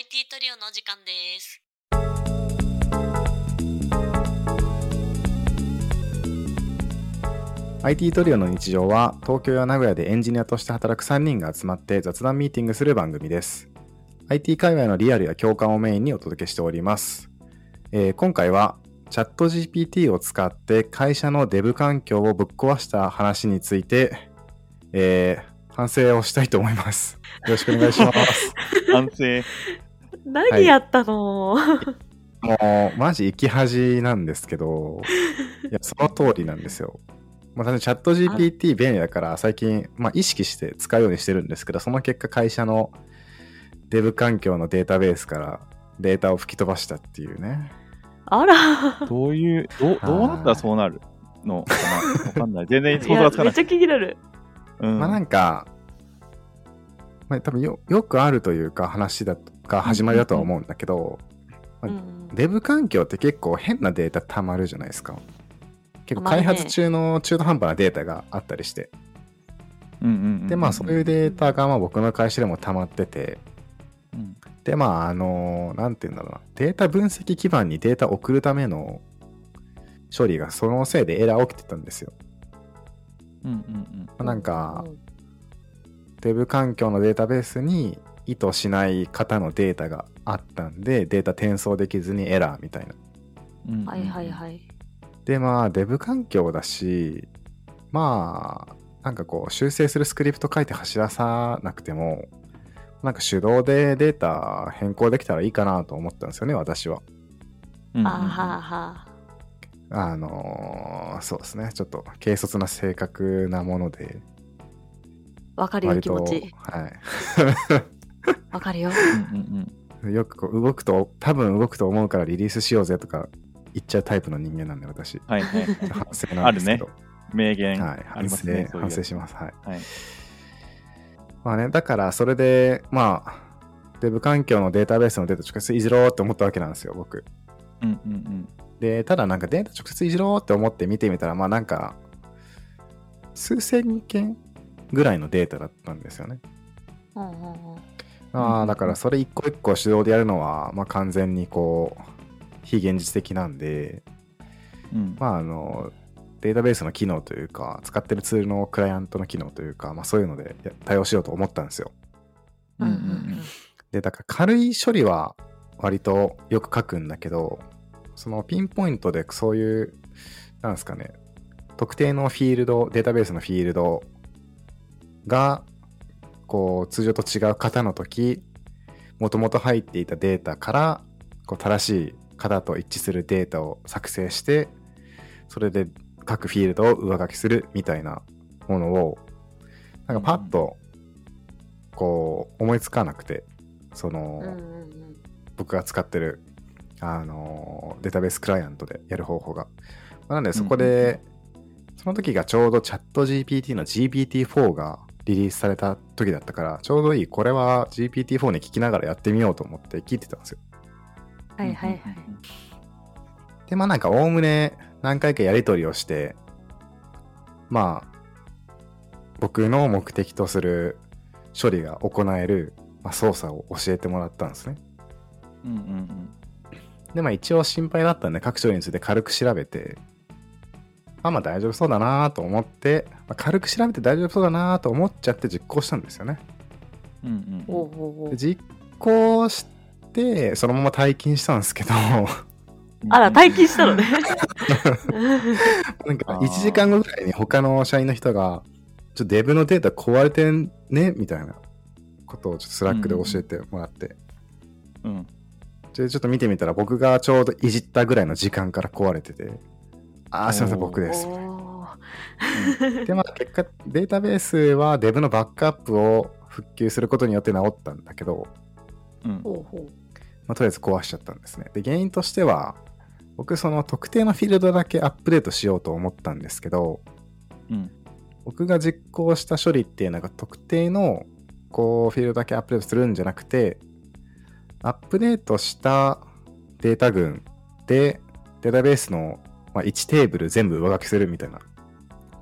IT トリオのお時間です。IT トリオの日常は東京や名古屋でエンジニアとして働く3人が集まって雑談ミーティングする番組です。IT 界隈のリアルや共感をメインにお届けしております。えー今回はチャット GPT を使って会社のデブ環境をぶっ壊した話について、えー反省をしたいと思います。よろしくお願いします。反省。何やったの、もう、マジ生き恥なんですけど、いや、その通りなんですよ。まあ、チャット GPT 便利だから、最近、まあ、意識して使うようにしてるんですけど、その結果、会社のデブ環境のデータベースからデータを吹き飛ばしたっていうね。あら。どういう、どうどうなったらそうなるのかな？わかんない。全然想像がつかないいやめっちゃ。気になる。うんまあ、なんか、まあ、多分よよくあるというか、話だとか、始まりだとは思うんだけど、まあうんデブ環境って結構変なデータ溜まるじゃないですか。結構開発中の中途半端なデータがあったりして。うんうんうんうんでまあそういうデータがまあ僕の会社でも溜まってて。うん。でまああのなんて言うんだろうな。データ分析基盤にデータ送るための処理がそのせいでエラー起きてたんですよ。うんうんまあなんかデブ環境のデータベースに意図しない型のデータがあったんでデータ転送できずにエラーみたいな。はいはいはい。でまあデブ環境だしまあなんかこう修正するスクリプト書いて走らさなくてもなんか手動でデータ変更できたらいいかなと思ったんですよね私は。あーはあはあのーそうですねちょっと軽率な性格なものであ。わかるよ、気持ち。は わかるよ。うんうんいよくこう動くと多分動くと思うからリリースしようぜとか言っちゃうタイプの人間なんで私うん。はいはいはい。反省なんですけど、名言はい、ありますね。そういう反省します。はい。はい。まあね、だからそれで、まあ、デブ環境のデータベースのデータ直接いじろうって思ったわけなんですよ、僕。うんうんうん。で、ただなんかデータ直接いじろうって思って見てみたら、まあなんか、数千件ぐらいのデータだったんですよね。うんうんうん。ああ、だからそれ一個一個手動でやるのは、まあ完全にこう、非現実的なんで、うんまああの、データベースの機能というか、使ってるツールのクライアントの機能というか、まあそういうのでや対応しようと思ったんですよ。うんうんうんで、だから軽い処理は割とよく書くんだけど、そのピンポイントでそういう、なんですかね、特定のフィールド、データベースのフィールドが、こう、通常と違う型の時、もともと入っていたデータから、こう正しい型と一致するデータを作成して、それで各フィールドを上書きするみたいなものを、なんかパッと、こう、思いつかなくて、その。僕が使ってる、あのデータベースクライアントでやる方法が。まあなんでそこで、その時がちょうどチャット GPT の GPT-4 がリリースされた時だったから、ちょうどいい、これは GPT-4 に聞きながらやってみようと思って聞いてたんですよ。はいはいはい。で、まあなんかおおむね何回かやり取りをして、まあ、僕の目的とする処理が行える、まあ、操作を教えてもらったんですね。うんうんで、まあ一応心配だったんで、各処理について軽く調べて、まあまあ大丈夫そうだなと思って、まあ、軽く調べて大丈夫そうだなと思っちゃって実行したんですよね。うんうんうん。おうおうおう。で実行して、そのまま退勤したんですけど、あら、退勤したのね。なんかあー1時間後ぐらいに他の社員の人が、ちょっとデブのデータ壊れてんねみたいなことをちょっと Slack で教えてもらって、うん。でちょっと見てみたら僕がちょうどいじったぐらいの時間から壊れてて、ああ、すいません、僕です。おーで、まあ結果、データベースはデブのバックアップを復旧することによって治ったんだけど、うん。まあ、とりあえず壊しちゃったんですね。で、原因としては、僕その特定のフィールドだけアップデートしようと思ったんですけど、うん僕が実行した処理っていうのが特定のこうフィールドだけアップデートするんじゃなくてアップデートしたデータ群でデータベースの、まあ、1テーブル全部上書きするみたいな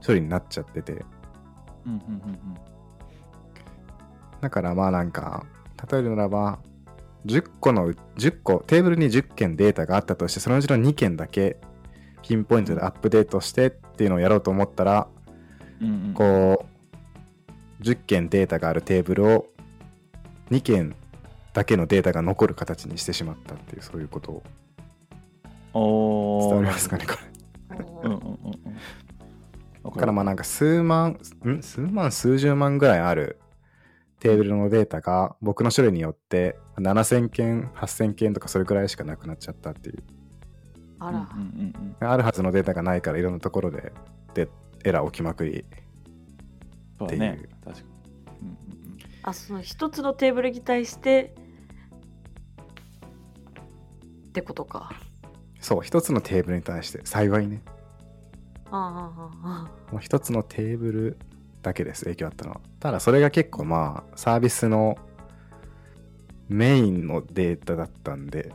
処理になっちゃってて。うんうんうんだからまあなんか例えるならば10個のう10個テーブルに10件データがあったとしてそのうちの2件だけピンポイントでアップデートしてっていうのをやろうと思ったら、うんうん。こう10件データがあるテーブルを2件だけのデータが残る形にしてしまったっていうそういうことを伝わりますかねこれ。うんうんうんうん。だからまあなんか数万ん？数万数十万ぐらいあるテーブルのデータが僕の処理によって7000件8000件とかそれくらいしかなくなっちゃったっていう。あら、うんうんうんあるはずのデータがないからいろんなところででエラー起きまくり。っていう。確かに。うんうんうん。あその一つのテーブルに対してってことかそう一つのテーブルに対して幸いね。あああああもう一つのテーブルだけです影響あったのは。ただそれが結構まあサービスのメインのデータだったんで、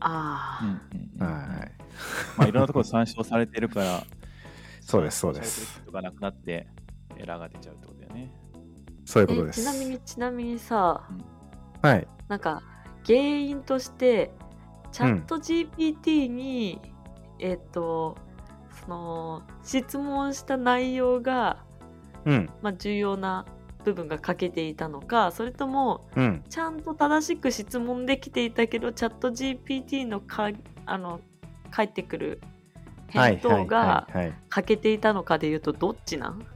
ああ、うんうんうんはい。まあいろんなところで参照されてるから、そうですそうです。なくなって、エラーが出ちゃうってことだよね。そういうことです。えちなみにちなみにさはい。なんか原因としてチャット GPT に、えっ、とその質問した内容が、うん。まあ、重要な部分が欠けていたのかそれともうん。ちゃんと正しく質問できていたけどチャット GPT のかあの返ってくる返答が欠けていたのかでいうとどっちなん？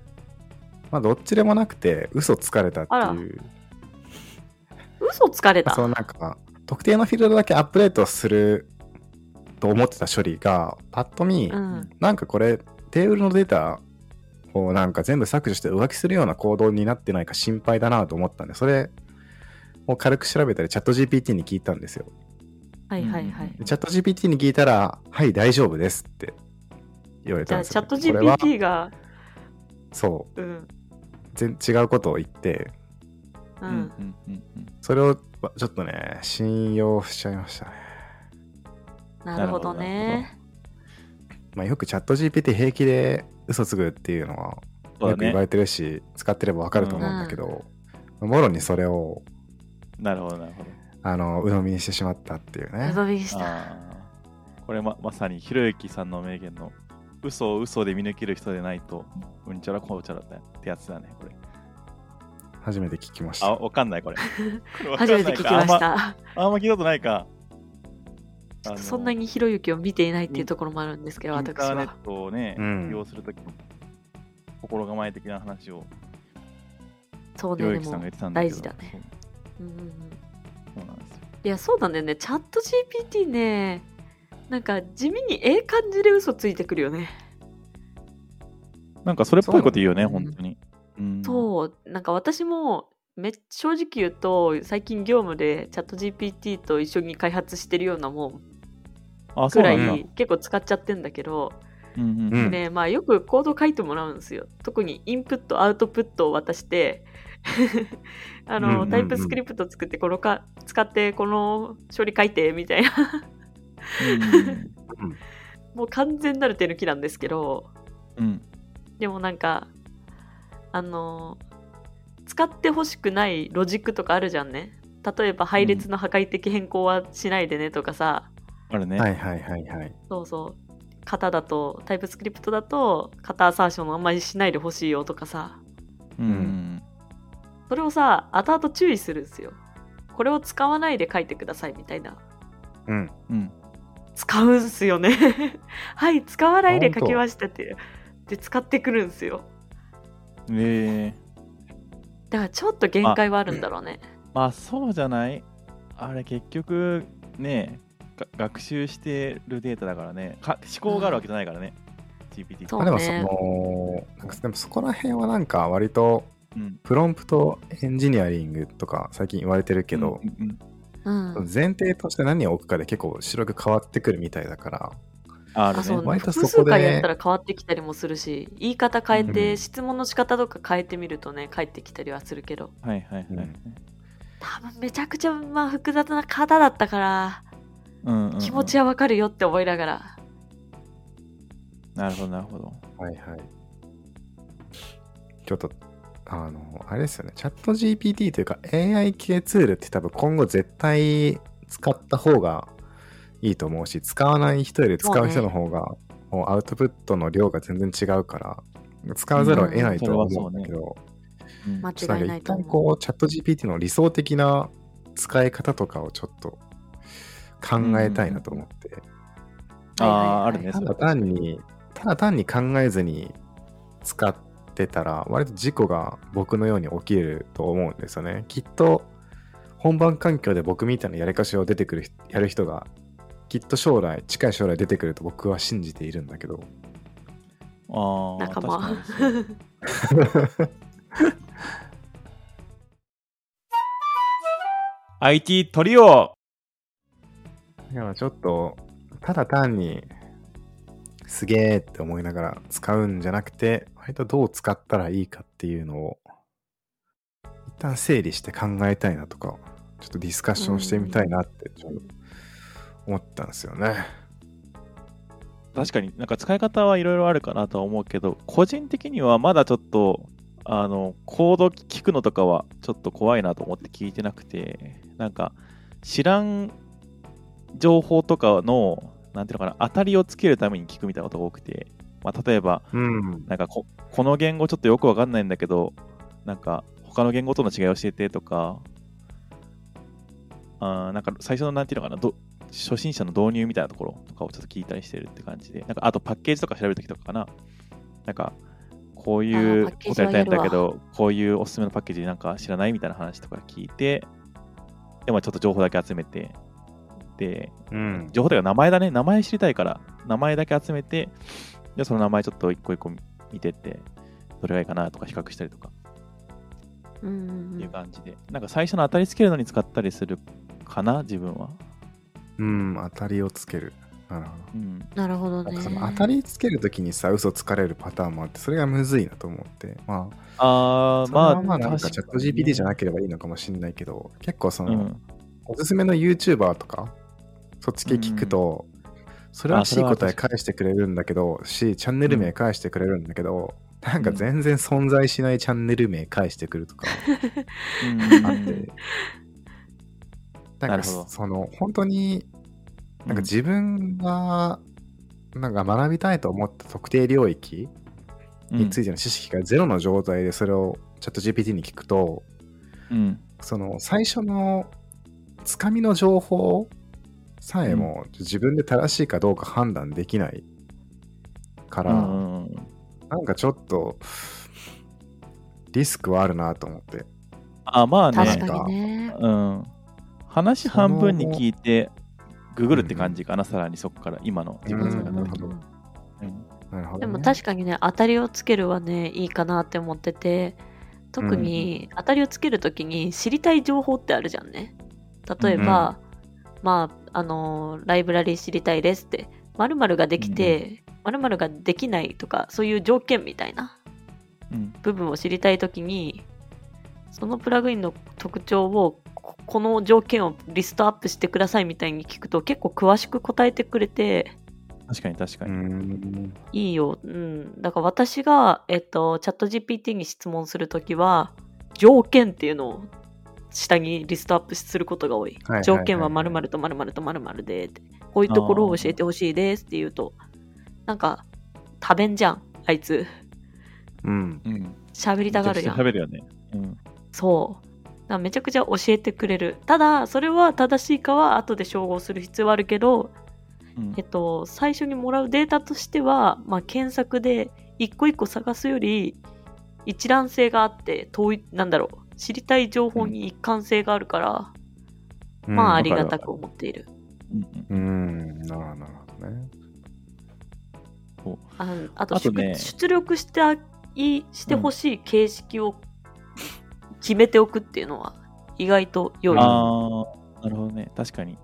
まあどっちでもなくて嘘つかれたっていう。嘘つかれた？そのなんか特定のフィールドだけアップデートすると思ってた処理がパッと見、うん。なんかこれテーブルのデータをなんか全部削除して浮気するような行動になってないか心配だなと思ったんでそれを軽く調べたりチャット GPT に聞いたんですよ。はいはいはい。でチャット GPT に聞いたら「はい大丈夫です」って言われじたんですよ。ゃあチャット GPT がそう。うん。全違うことを言ってううんんうんうんうん。それをちょっとね信用しちゃいましたねなるほどねまあ、よくチャット GPT 平気で嘘つぐっていうのは。よく言われてるし、使ってればわかると思うんだけど、もろにそれをなるほど、なるほど。あの鵜呑みにしてしまったっていうねう。どみしたこれままさにひろゆきさんの名言の嘘を嘘で見抜ける人でないとうんちゃらこうちゃらだってやつだねこれ初めて聞きましあた。わかんないこれ。初めて聞きました。あんま聞いたことないか。そんなにひろゆきを見ていないっていうところもあるんですけどインタ私は。ーネットをね、うん。利用するときの心構え的な話をそうねでひろゆきさんがも言ってたんだけど。大事だね。う。んうんうん。そうそうなんですよ。いやそうなんだよね。チャット GPT ねなんか地味にええ感じで嘘ついてくるよね。なんかそれっぽいこと言うよねそう本当に、うん、そうなんか私もめ正直言うと最近業務でチャット GPT と一緒に開発してるようなもんくらい結構使っちゃってんだけど、うんうんうん。ねまあよくコード書いてもらうんですよ。特にインプットアウトプットを渡して あの、うんうんうん。タイプスクリプト作ってこのか使ってこの処理書いてみたいな。うん。もう完全なる手抜きなんですけど。うん。でもなんかあの使ってほしくないロジックとかあるじゃんね。例えば配列の破壊的変更はしないでねとかさ、あるね、はいはいはいはい。そうそう。型だとタイプスクリプトだと型アサーションあんまりしないでほしいよとかさ。うん。うんそれをさ後々注意するんですよ。これを使わないで書いてくださいみたいな。うん。うん。使うんすよね。はい使わないで書きましたってで使ってくるんですよええだからちょっと限界はあるんだろうね。まあそうじゃない？あれ結局ねが学習してるデータだからね。か思考があるわけじゃないからね、GPT ってそうまあでもその、なんかでもそこら辺はなんか割とうん。プロンプトエンジニアリングとか最近言われてるけど、うんうんうん。前提として何を置くかで結構白く変わってくるみたいだから、あるね。あそうね。割とそ複こで数回やったら変わってきたりもするし言い方変えて、うん。質問の仕方とか変えてみるとね返ってきたりはするけど。はいはいはい、うん。多分めちゃくちゃまあ複雑な方だったからうんうんうん。気持ちはわかるよって思いながら、なるほどなるほど。はいはい。ちょっとあの、あれですよね、チャット GPT というか AI 系ツールって多分今後絶対使った方がいいと思うし、使わない人より使う人の方が、もうアウトプットの量が全然違うから、使わざるを得ないとは思うんだけど、うん間ちょっとなんか一違いないと思う。旦こう、チャット GPT の理想的な使い方とかをちょっと考えたいなと思って、ああ、あるね。それただ単に、ただ単に考えずに使ってたら、割と事故が僕のように起きると思うんですよね。きっと、本番環境で僕みたいなやりかしを出てくる人、やる人が、きっと将来、近い将来出てくると僕は信じているんだけど、ああ、仲間。確かにそう IT トリオだからちょっと、ただ単に、すげーって思いながら使うんじゃなくて、割とどう使ったらいいかっていうのを、一旦整理して考えたいなとか、ちょっとディスカッションしてみたいなって、ちょっと思ったんですよね。確かになんか使い方はいろいろあるかなとは思うけど、個人的にはまだちょっと、あの、コード聞くのとかはちょっと怖いなと思って聞いてなくて、なんか知らん情報とかの、なんていうのかな、当たりをつけるために聞くみたいなことが多くて、まあ、例えば、うん。なんかここの言語ちょっとよくわかんないんだけど、なんか他の言語との違い教えてとか、あーなんか最初のなんていうのかな、ど初心者の導入みたいなところとかをちょっと聞いたりしてるって感じで、なんかあとパッケージとか調べるときとかかな、なんかこういうことやりたいんだけど、こういうおすすめのパッケージなんか知らないみたいな話とか聞いて、でもちょっと情報だけ集めて、で、うん。情報というか名前だね、名前知りたいから、名前だけ集めて、で、その名前ちょっと一個一個見てって、どれがいいかなとか比較したりとか。うんうんうん。っていう感じで、なんか最初の当たりつけるのに使ったりするかな、自分は。うん、当たりをつける。なるほど。うん。なるほどねなんか。その当たりつけるときにさ、嘘つかれるパターンもあって、それがむずいなと思って。まあ、あまあ、まあなんかチャット GPT じゃななければいいのかもしれないけど、結構その、うん。おすすめの YouTuber とか、そっち系聞くと、それらしい答え返してくれるんだけど、し、チャンネル名返してくれるんだけど、なんか全然存在しないチャンネル名返してくるとか うんあって、なかその、本当に、なんか自分が、なんか学びたいと思った特定領域についての知識がゼロの状態でそれをチャット GPT に聞くと、うん。その最初のつかみの情報さえも自分で正しいかどうか判断できないから、うんなんかちょっとリスクはあるなと思って。あ、まあね。確かにね。うん。話半分に聞いて、ググるって感じかな、さらにそこから、今の自分の使い方だとうんなるほど。でも確かにね、当たりをつけるはね、いいかなって思ってて、特に当たりをつけるときに知りたい情報ってあるじゃんね。例えば、まあ、あのーライブラリー知りたいですって、〇〇ができて、〇〇ができないとか、そういう条件みたいなうん。部分を知りたいときに、そのプラグインの特徴を、ここの条件をリストアップしてくださいみたいに聞くと結構詳しく答えてくれて、確かに確かうに。ん。いいよ。うん。だから私が、えっと、チャット GPT に質問するときは、条件っていうのを下にリストアップすることが多い。条件は〇〇と〇〇と〇〇でこういうところを教えてほしいですって言うと、なんか、多弁じゃん、あいつ。うん。うん。喋りたがるやん。喋るよね。うん。そう。だめちゃくちゃ教えてくれる。ただ、それは正しいかは後で照合する必要はあるけど、うんえっと、最初にもらうデータとしては、まあ、検索で一個一個探すより一覧性があって統一なんだろう知りたい情報に一貫性があるから、まあありがたく思っている。うんうんうん。なるほど、なるほどね。ああとあとね出出力してあいしてほしい形式を決めておくっていうのは意外と良い。ああ、なるほどね。確かに。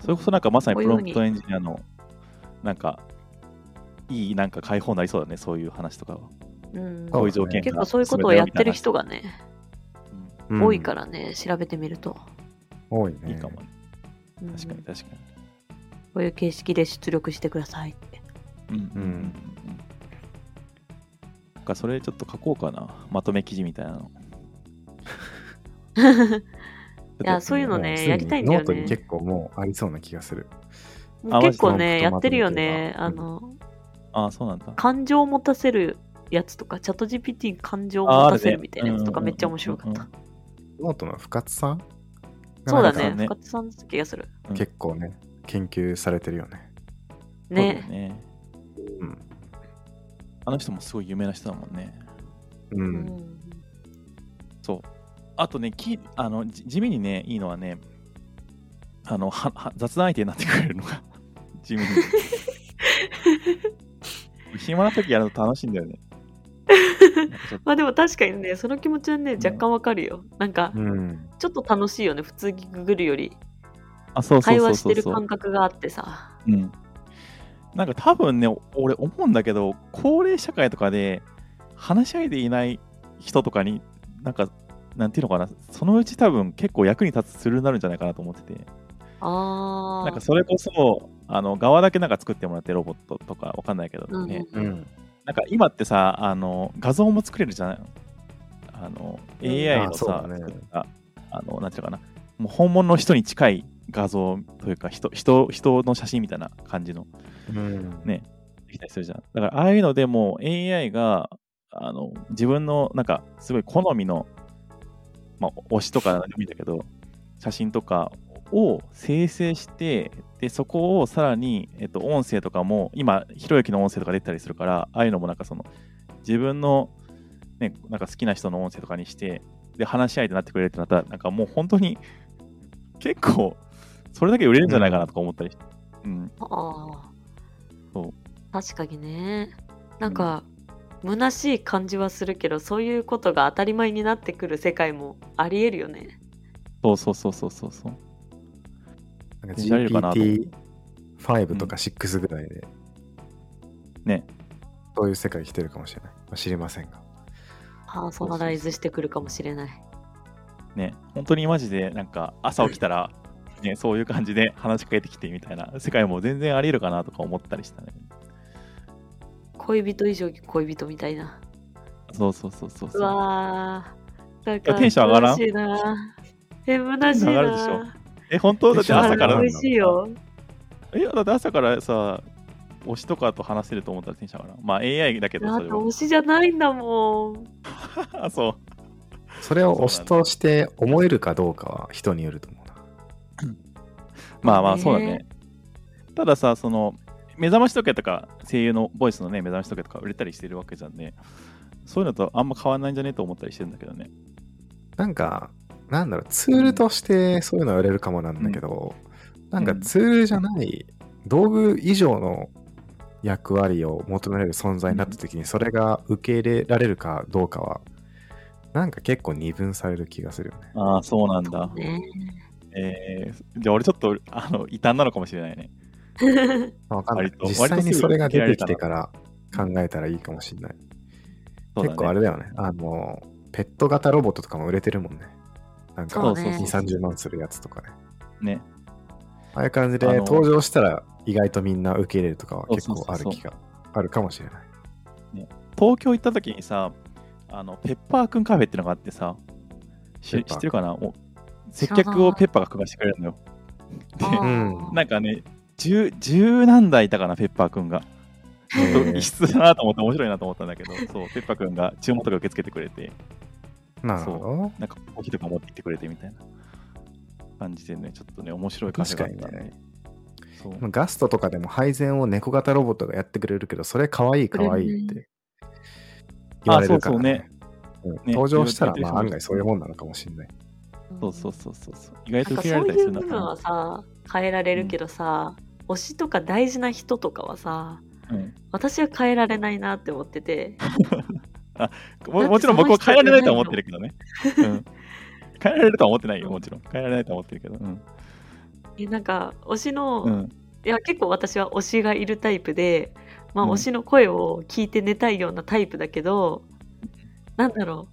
それこそなんかまさにプロンプトエンジニアの、なんか、いいなんか解放になりそうだね、そういう話とかは。うんこういう条件が結構そういうことをやってる人がね、うんうん多いからね調べてみると、多いね。いいかも確かに確かこういう形式で出力してくださいって。に。うんうんうんうんか、それちょっと書こうかな。まとめ記事みたいなの。いや、そういうのね、やりたいんだよね。ノートに結構もうありそうな気がする。もう結構ね、やってるよね。あの、ああ、そうなんだ。感情を持たせるやつとか、チャット GPT に感情を持たせるみたいなやつとか、めっちゃ面白かった。ノートの深津さん？そうだね、なんかね深津さんだった気がする。うん結構ね、研究されてるよね。ね。ね。うん。あの人もすごい有名な人だもんね。う。うんんそう。あとね、きあのじ地味にね、いいのはね、あのはは雑談相手になってくれるのが 地味に。暇な時やると楽しいんだよね。まあでも確かにね、その気持ちはね、若干わかるよ。なんか、うん。ちょっと楽しいよね、普通にググるより。あ、そうそう会そうそうそう話してる感。覚があってさ。うん。なんか多分ね、俺思うんだけど、高齢社会とかで話し相手いない人とかに、なんか、なんていうのかな、そのうち多分結構役に立つツールになるんじゃないかなと思ってて、あー。なんかそれこそ、あの側だけなんか作ってもらってロボットとかわかんないけどね、うんうん。なんか今ってさ、あの画像も作れるじゃん。あのうん AI のあそうさ、だねあのなんていうのかな、もう本物の人に近い画像というか人、人人の写真みたいな感じのうん。ね、できたりするじゃん。だから、ああいうのでも AI があの自分のなんかすごい好みの、まあ、推しとかでもいいんだけど、写真とかを生成して、でそこをさらに、えっと、音声とかも、今、ひろゆきの音声とか出てたりするから、ああいうのもなんかその、自分の、ね、なんか好きな人の音声とかにして、で、話し相手になってくれるってなったら、なんかもう本当に、結構、それだけ売れるんじゃないかなとか思ったりして。うん。ああ。そう確かにね。なんか、虚しい感じはするけど、そういうことが当たり前になってくる世界もありえるよね。そうそうそうそうそうそう。なんか見られるかなと思って GPT5 とか6ぐらいで、ね。そういう世界来てるかもしれない。まあ知りませんが。パーソナライズしてくるかもしれない。ね、本当にマジで、なんか朝起きたら、ね、そういう感じで話しかけてきてみたいな世界も全然あり得るかなとか思ったりしたね。恋人以上に恋人みたいな。そうそうそうそうそうう。わー。なんか、テンション上がらん？え、虚しいテンション上がるでしょな。え、本当？だって朝から、テン美味しいよ。いや、だって朝からさ、推しとかと話せると思ったらテンション上がらん？まあ AI だけど、それは。推しじゃないんだもん。あ そう。それを推しとして思えるかどうかは人によると思うな。まあまあ、ねそうだね。たださ、その、目覚まし時計とか、声優のボイスのね、目覚まし時計とか売れたりしてるわけじゃんね。そういうのとあんま変わんないんじゃねと思ったりしてるんだけどね。なんか、なんだろう、ツールとしてそういうのは売れるかもなんだけど、なんかツールじゃない、道具以上の役割を求められる存在になった時に、それが受け入れられるかどうかは、なんか結構二分される気がするよね。ああ、そうなんだ。ねえー、じゃあ俺ちょっと、あの、異端なのかもしれないね。まあわかんない実際にそれが出てきてから考えたらいいかもしれない。結構あれだよね。あの、ペット型ロボットとかも売れてるもんね。なんか、そうね2、30万するやつとかね。ね。ああいう感じで登場したら意外とみんな受け入れるとかは結構ある気があるかもしれない。東京行った時にさ、あの、ペッパーくんカフェってのがあってさ、知ってるかな？お接客をペッパーが配してくれるのよ。で、なんかね、十十何台いたかな、ペッパーくんが。異質だなと思って、面白いなと思ったんだけど、そう、ペッパーくんが注文とか受け付けてくれて、なるほど。なんかコーヒーとか持ってきてくれてみたいな感じでね、ちょっとね、面白いカフェがあったんで。確かそうガストとかでも配膳を猫型ロボットがやってくれるけど、それかわいいかわいいって言われるから、ねうんね登場したらまあ案外そういうもんなのかもしれない。そうそうそうそうそう。意外と受けられたりするなそういう部分はさ変えられるけどさ、推しとか大事な人とかはさうん私は変えられないなって思ってて ももちろん僕は変えられないとは思ってるけどね。うん、変えられるとは思ってないよ、もちろん。変えられないとは思ってるけど。うん。えなんか推しの、うん、いや結構私は推しがいるタイプで、まあ、うん推しの声を聞いて寝たいようなタイプだけど、なんだろ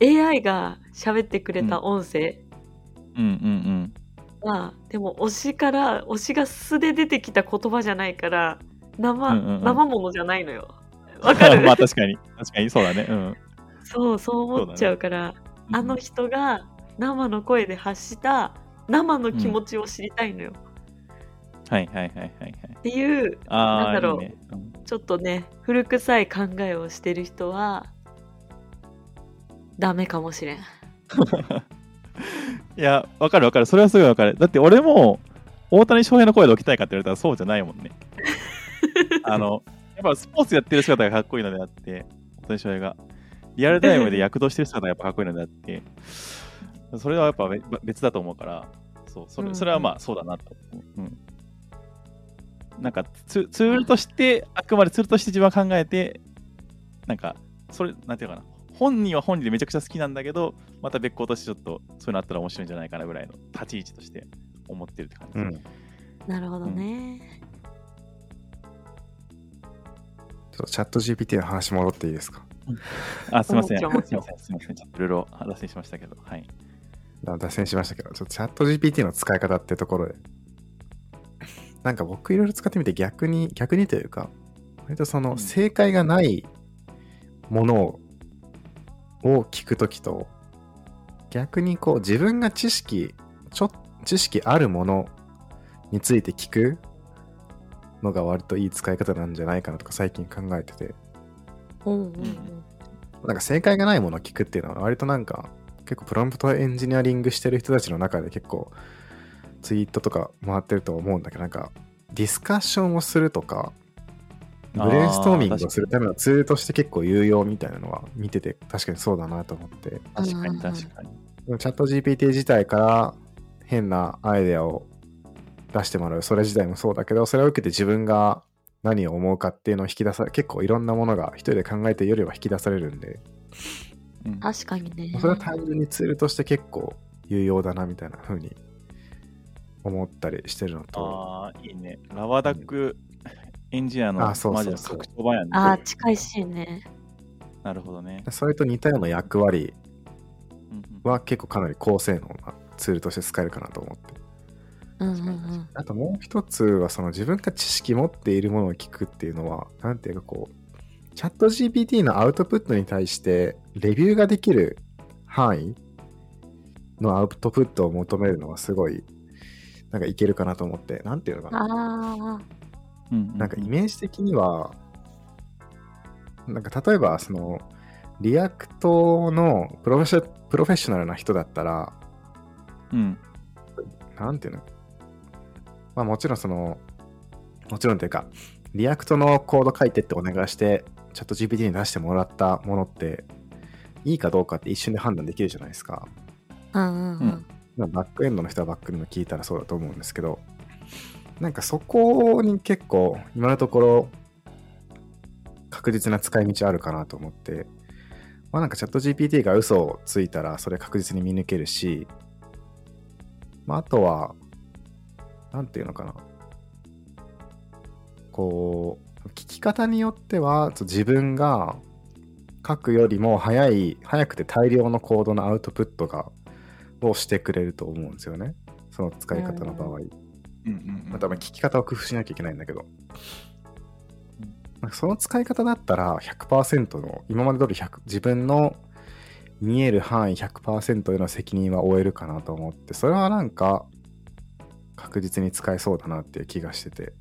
う AI が喋ってくれた音声うん、うん、は、でも推しから推しが素で出てきた言葉じゃないから生,、うんうんうん生ものじゃないのよわかる？まあ確かに、確かにそうだね。うん。そう、そう思っちゃうから、あの人が生の声で発した生の気持ちを知りたいのよ。はいはいはいはいはい。っていう、なんだろういいね。うんちょっとね、古臭い考えをしてる人は、ダメかもしれん。い や、わかるわかる。それはすごいわかる。だって俺も、大谷翔平の声で起きたいかって言われたらそうじゃないもんね。あの、やっぱスポーツやってる姿がかっこいいのであって、大谷翔平が。リアルタイムで躍動してる姿がやっぱかっこいいのであって、それはやっぱべ別だと思うから、そうそうんれそれはまあそうだなと思う。うん。なんかツツールとして、あくまでツールとして自分は考えて、なんか、それ、なんていうのかな。本人は本人でめちゃくちゃ好きなんだけど、また別個としてちょっとそういうのあったら面白いんじゃないかなぐらいの立ち位置として思ってるって感じです。うん。なるほどね。ちょっとチャット GPT の話戻っていいですか？あ、すいません。すいもちろんません。すいません。ちょっといろいろ脱線しましたけど。はい。あ脱線しましたけど、ちょっとチャット GPT の使い方ってところで、なんか僕いろいろ使ってみて逆に、逆にというか、割とそうのん正解がないものをを聞くときと、逆にこう自分が知識、ちょ知識あるものについて聞くのが割といい使い方なんじゃないかなとか最近考えてて、うんうんうん。なんか正解がないものを聞くっていうのは割となんか結構プロンプトエンジニアリングしてる人たちの中で結構ツイートとか回ってると思うんだけどなんかディスカッションをするとかブレインストーミングをするためのツールとして結構有用みたいなのは見てて確かにそうだなと思って確かにうんうんうん確かに。でもチャット GPT 自体から変なアイデアを出してもらうそれ自体もそうだけどそれを受けて自分が何を思うかっていうのを引き出さ結構いろんなものが一人で考えてるよりは引き出されるんでうん確かにね。それは単純にツールとして結構有用だなみたいな風に思ったりしてるのと、ああ、いいね。ラワダックエンジニアのあそうマジの拡張版やんね。ああ、近いしね。なるほどね。それと似たような役割うんうんは結構かなり高性能なツールとして使えるかなと思って。うんうんうん。あともう一つはその自分が知識持っているものを聞くっていうのは、なんていうかこう、 ChatGPT のアウトプットに対してレビューができる範囲のアウトプットを求めるのはすごいなんかいけるかなと思って、なんていうのかな。ああ、うんうなんかイメージ的には、なんか例えばその、 React のプロフェッショプロフェッショナルな人だったら、うん。なんていうの？まあもちろんその、もちろんというか、 React のコード書いてってお願いして、 ChatGPT に出してもらったものって、いいかどうかって一瞬で判断できるじゃないですか。うんうんうん。まあバックエンドの人はバックエンド聞いたらそうだと思うんですけど、なんかそこに結構今のところ確実な使い道あるかなと思って、まあなんかチャット GPT が嘘をついたらそれ確実に見抜けるし、まああとは、なんていうのかな。こう、聞き方によっては自分が書くよりも早い、早くて大量のコードのアウトプットがをしてくれると思うんですよね。その使い方の場合。うんうんまあ、多分聞き方を工夫しなきゃいけないんだけど。なんかその使い方だったら100%の、今まで通り100自分の見える範囲100%への責任は負えるかなと思って、それはなんか確実に使えそうだなっていう気がしてて。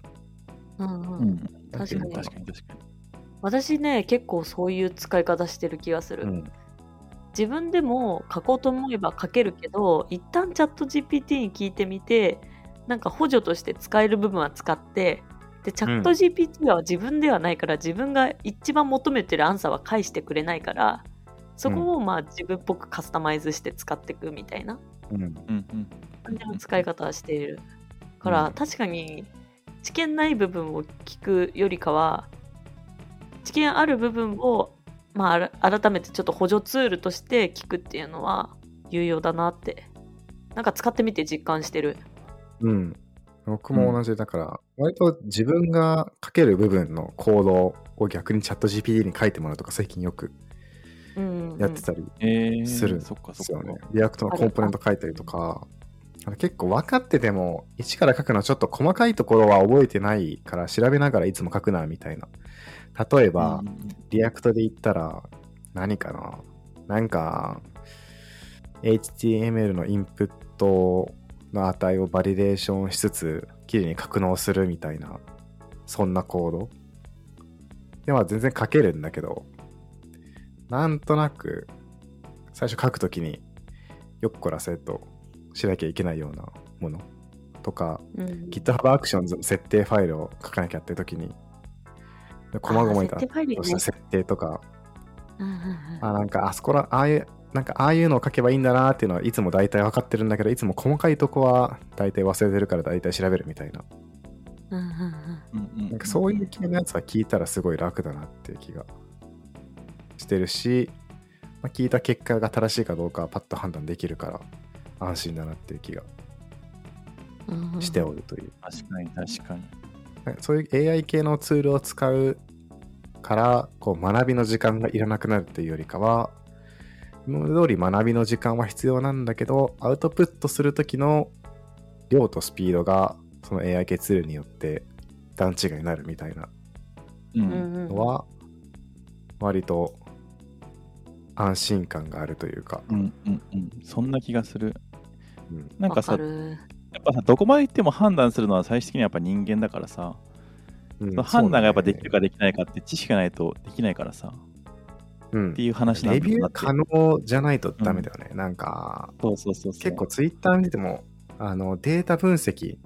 うんうんうん。確かに確かに確かに。私ね、結構そういう使い方してる気がする。うん。自分でも書こうと思えば書けるけど、一旦チャット GPT に聞いてみて、なんか補助として使える部分は使って、で、チャット GPT は自分ではないから、自分が一番求めてるアンサーは返してくれないから、そこをまあ自分っぽくカスタマイズして使っていくみたいなうん。うんうん。感じの使い方はしている。から、うん確かに知見ない部分を聞くよりかは知見ある部分を、まあ改めてちょっと補助ツールとして聞くっていうのは有用だなってなんか使ってみて実感してる。うん。僕も同じだから、割と自分が書ける部分のコードを逆にチャット GPT に書いてもらうとか最近よく。やってたりえー、するんそっかでそっか。すよね。 React のコンポーネント書いたりとか、あの結構分かってても、一から書くのちょっと細かいところは覚えてないから調べながらいつも書くなみたいな例えば、うんReact で言ったら、何かな？なんか、HTML のインプットの値をバリデーションしつつ、綺麗に格納するみたいな、そんなコード。で、まあ全然書けるんだけど、なんとなく、最初書くときに、よっこらせとしなきゃいけないようなものとか、うん。GitHub Actions の設定ファイルを書かなきゃって時に、細々いたあー設定とか、あなんかあそこら、ああいう、なんかああいうのを書けばいいんだなっていうのはいつも大体分かってるんだけど、いつも細かいとこは大体忘れてるから大体調べるみたいな。うんうんうんうんうんなんかそういう系のやつは聞いたらすごい楽だなっていう気がしてるし、まあ、聞いた結果が正しいかどうかはパッと判断できるから安心だなっていう気がしておるという。確かに確かに。そういう AI 系のツールを使うから、こう学びの時間がいらなくなるっていうよりかは、今まで通り学びの時間は必要なんだけど、アウトプットするときの量とスピードが、その AI 系ツールによって段違いになるみたいなのは、割と安心感があるというか、うんうんうん。そんな気がする。うん。なんかさ、やっぱさ、どこまで行っても判断するのは最終的にはやっぱ人間だからさ、うんその判断がやっぱできるかかできないかって知識がないとできないからさ、うんっていう話なんレビュー可能じゃないとダメだよね。なんか、そうそうそうそう。結構ツイッター見ててもあのデータ分析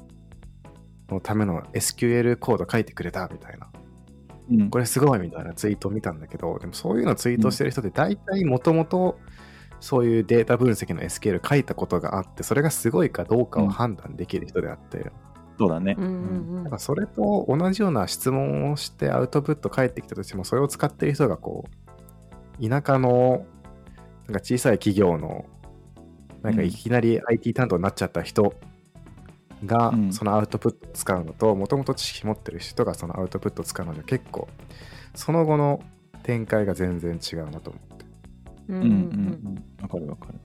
のための SQL コード書いてくれたみたいな。うん、これすごいみたいなツイートを見たんだけどでもそういうのツイートしてる人って大体もともとそういうデータ分析の SQL 書いたことがあってそれがすごいかどうかを判断できる人であって、そうだね。うんうん。うん。なんかそれと同じような質問をしてアウトプット返ってきたとしてもそれを使ってる人がこう田舎のなんか小さい企業のなんかいきなり IT 担当になっちゃった人がうんそのアウトプットを使うのともともと知識持ってる人がそのアウトプットを使うのじゃ結構その後の展開が全然違うなと思って。うんうんうん。わかるわかる。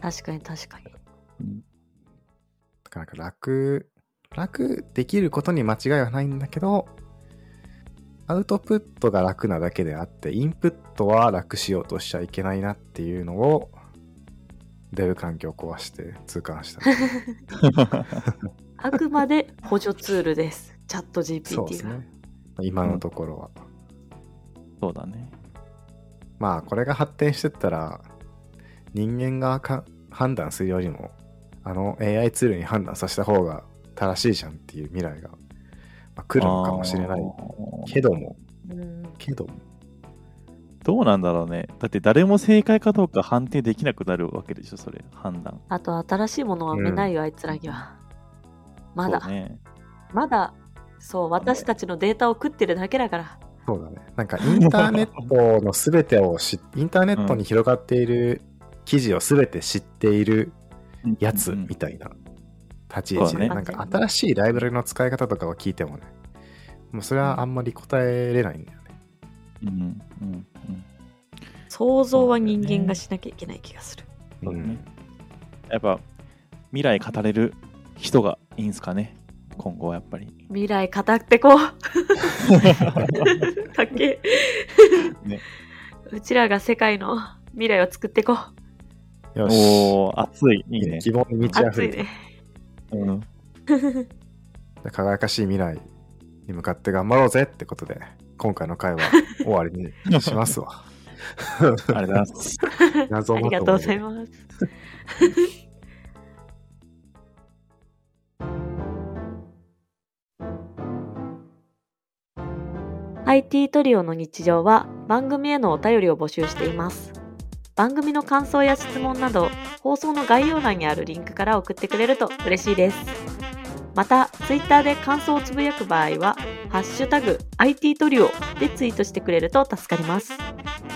確かに確かにうんだからなんか楽、楽できることに間違いはないんだけど、アウトプットが楽なだけであって、インプットは楽しようとしちゃいけないなっていうのを、デブ環境を壊して痛感した。あくまで補助ツールですチャットそうで GPT が、すね。今のところは。そうだね。まあ、これが発展してったら、人間がか判断するよりも、あの AI ツールに判断させた方が正しいじゃんっていう未来が、まあ、来るのかもしれないけども、うん。けども、どうなんだろうね。だって誰も正解かどうか判定できなくなるわけでしょ、それ、判断。あと新しいものは埋めないよ、あいつらには。まだ、ね。まだそう私たちのデータを食ってるだけだから。そうだね。なんかインターネットのすべてを知っ インターネットに広がっている記事をすべて知っているやつうんうん。みたいな立ち位置で、そうだなんか新しいライブラリの使い方とかを聞いてもね、もうそれはあんまり答えれないんだよね。うんうんうん想像は人間がしなきゃいけない気がする、そうだね。やっぱ未来語れる人がいいんすかね。今後はやっぱり。未来語ってこう。かっけえ、ね。うちらが世界の未来を作ってこう。よし。おー、熱い。いいね。希望に満ち溢れて、熱いねうん、輝かしい未来に向かって頑張ろうぜってことで、今回の回は 終わりにしますわ。ありがとうございます。謎ありがとうございます IT トリオの日常は番組へのお便りを募集しています。番組の感想や質問など放送の概要欄にあるリンクから送ってくれると嬉しいです。また、Twitter で感想をつぶやく場合は、ハッシュタグ IT トリオでツイートしてくれると助かります。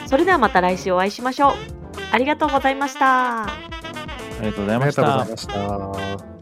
それではまた来週お会いしましょう。ありがとうございました。ありがとうございありがましたとうござい。ました。